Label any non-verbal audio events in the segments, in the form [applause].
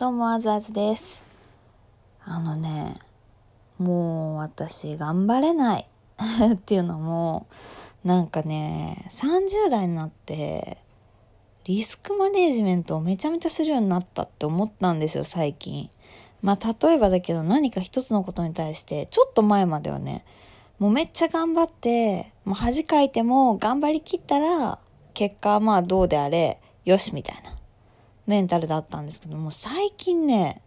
どうも、あずあずです。あのね、もう私頑張れない [laughs] っていうのも、なんかね、30代になって、リスクマネージメントをめちゃめちゃするようになったって思ったんですよ、最近。まあ、例えばだけど何か一つのことに対して、ちょっと前まではね、もうめっちゃ頑張って、もう恥かいても頑張りきったら、結果はまあどうであれ、よしみたいなメンタルだったんですけども、最近ね、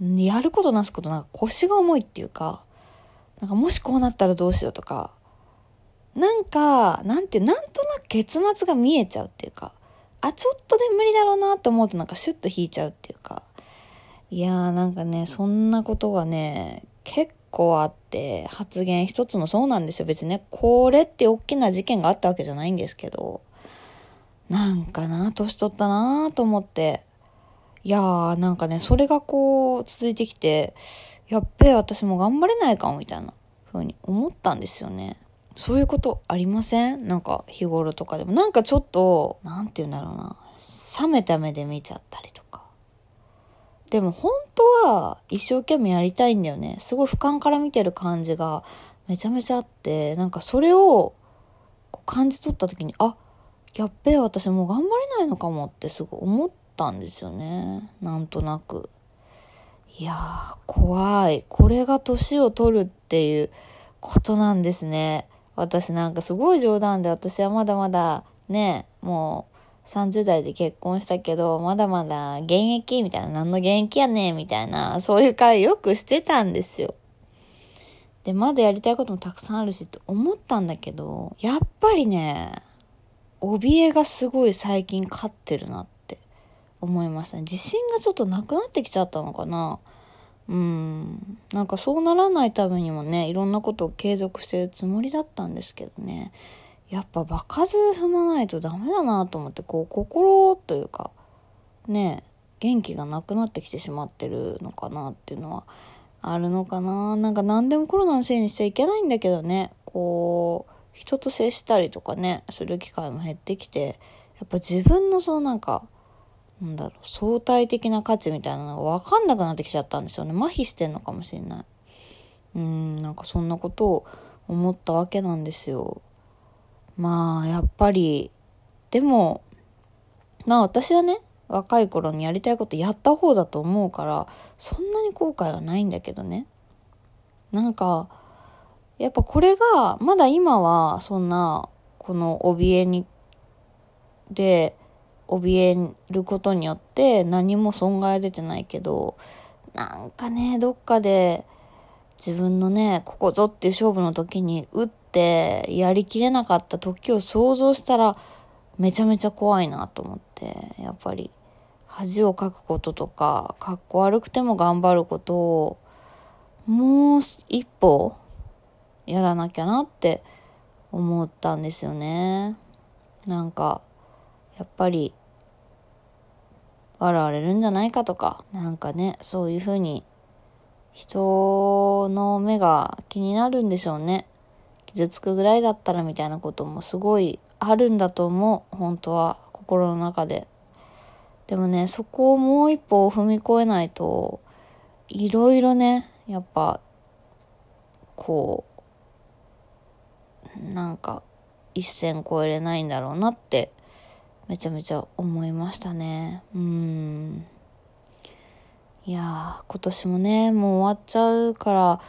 やることなすことなんか腰が重いっていうか、なんかもしこうなったらどうしようとか、なんか、なんて、なんとなく結末が見えちゃうっていうか、あ、ちょっとで無理だろうなと思うとなんかシュッと引いちゃうっていうか、いやーなんかね、そんなことがね、結構あって、発言一つもそうなんですよ。別にね、これって大きな事件があったわけじゃないんですけど、なんかな、年取ったなと思って、いやーなんかね、それがこう続いてきて、やっべえ、私も頑張れないかもみたいな風に思ったんですよね。そういうことありません？なんか日頃とかでも。なんかちょっと、なんて言うんだろうな。冷めた目で見ちゃったりとか。でも本当は一生懸命やりたいんだよね。すごい俯瞰から見てる感じがめちゃめちゃあって、なんかそれをこう感じ取った時に、あ、やっべえ、私もう頑張れないのかもってすごい思ったんですよね。なんとなく。いやー、怖い。これが年を取るっていうことなんですね。私なんかすごい冗談で私はまだまだね、もう30代で結婚したけど、まだまだ現役みたいな、何の現役やねんみたいな、そういう会よくしてたんですよ。で、まだやりたいこともたくさんあるしって思ったんだけど、やっぱりね、怯えがすごい最近勝ってるなって思いましたね。自信がちょっとなくなってきちゃったのかな。うん。なんかそうならないためにもね、いろんなことを継続してるつもりだったんですけどね。やっぱ場数踏まないとダメだなと思って、こう心というか、ね、元気がなくなってきてしまってるのかなっていうのはあるのかな。なんか何でもコロナのせいにしちゃいけないんだけどね、こう、人と接したりとかね、する機会も減ってきて、やっぱ自分のそのなんか、なんだろう、相対的な価値みたいなのが分かんなくなってきちゃったんですよね。麻痺してんのかもしれない。うん、なんかそんなことを思ったわけなんですよ。まあ、やっぱり、でも、まあ私はね、若い頃にやりたいことやった方だと思うから、そんなに後悔はないんだけどね。なんか、やっぱこれが、まだ今は、そんな、この怯えに、で、怯えることによって何も損害出てないけど、なんかね、どっかで自分のね、ここぞっていう勝負の時に打ってやりきれなかった時を想像したらめちゃめちゃ怖いなと思って、やっぱり。恥をかくこととか、かっこ悪くても頑張ることをもう一歩やらなきゃなって思ったんですよね。なんか、やっぱり、笑われるんじゃないかとか、なんかね、そういうふうに、人の目が気になるんでしょうね。傷つくぐらいだったらみたいなこともすごいあるんだと思う。本当は、心の中で。でもね、そこをもう一歩踏み越えないと、いろいろね、やっぱ、こう、なんか、一線越えれないんだろうなって、めちゃめちゃ思いましたね。うん。いやー、今年もね、もう終わっちゃうから、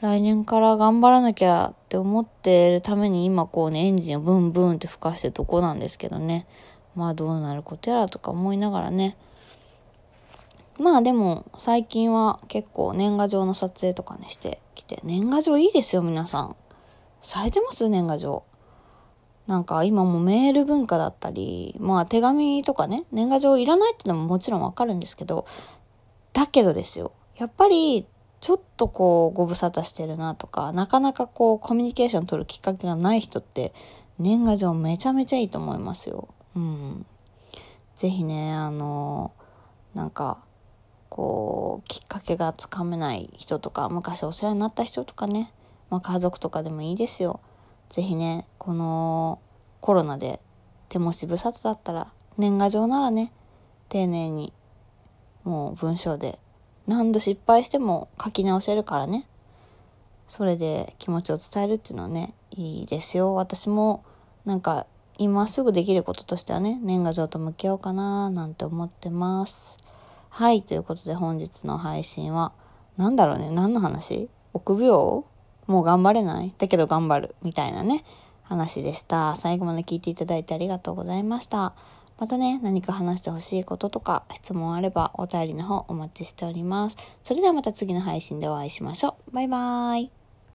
来年から頑張らなきゃって思ってるために今こうね、エンジンをブンブンって吹かしてるとこなんですけどね。まあどうなることやらとか思いながらね。まあでも最近は結構年賀状の撮影とかねしてきて、年賀状いいですよ皆さん。されてます？年賀状。なんか今もメール文化だったり、まあ手紙とかね、年賀状いらないってのももちろんわかるんですけど、だけどですよ。やっぱりちょっとこうご無沙汰してるなとか、なかなかこうコミュニケーション取るきっかけがない人って年賀状めちゃめちゃいいと思いますよ。うん。ぜひね、あの、なんか、こう、きっかけがつかめない人とか、昔お世話になった人とかね、まあ家族とかでもいいですよ。ぜひね、このコロナで手持ち無沙汰だったら、年賀状ならね、丁寧にもう文章で。何度失敗しても書き直せるからね。それで気持ちを伝えるっていうのはね、いいですよ。私もなんか今すぐできることとしてはね、年賀状と向き合おうかななんて思ってます。はい、ということで本日の配信は、何だろうね、何の話？臆病？もう頑張れない？だけど頑張る。みたいなね、話でした。最後まで聞いていただいてありがとうございました。またね、何か話してほしいこととか質問あればお便りの方お待ちしております。それではまた次の配信でお会いしましょう。バイバーイ。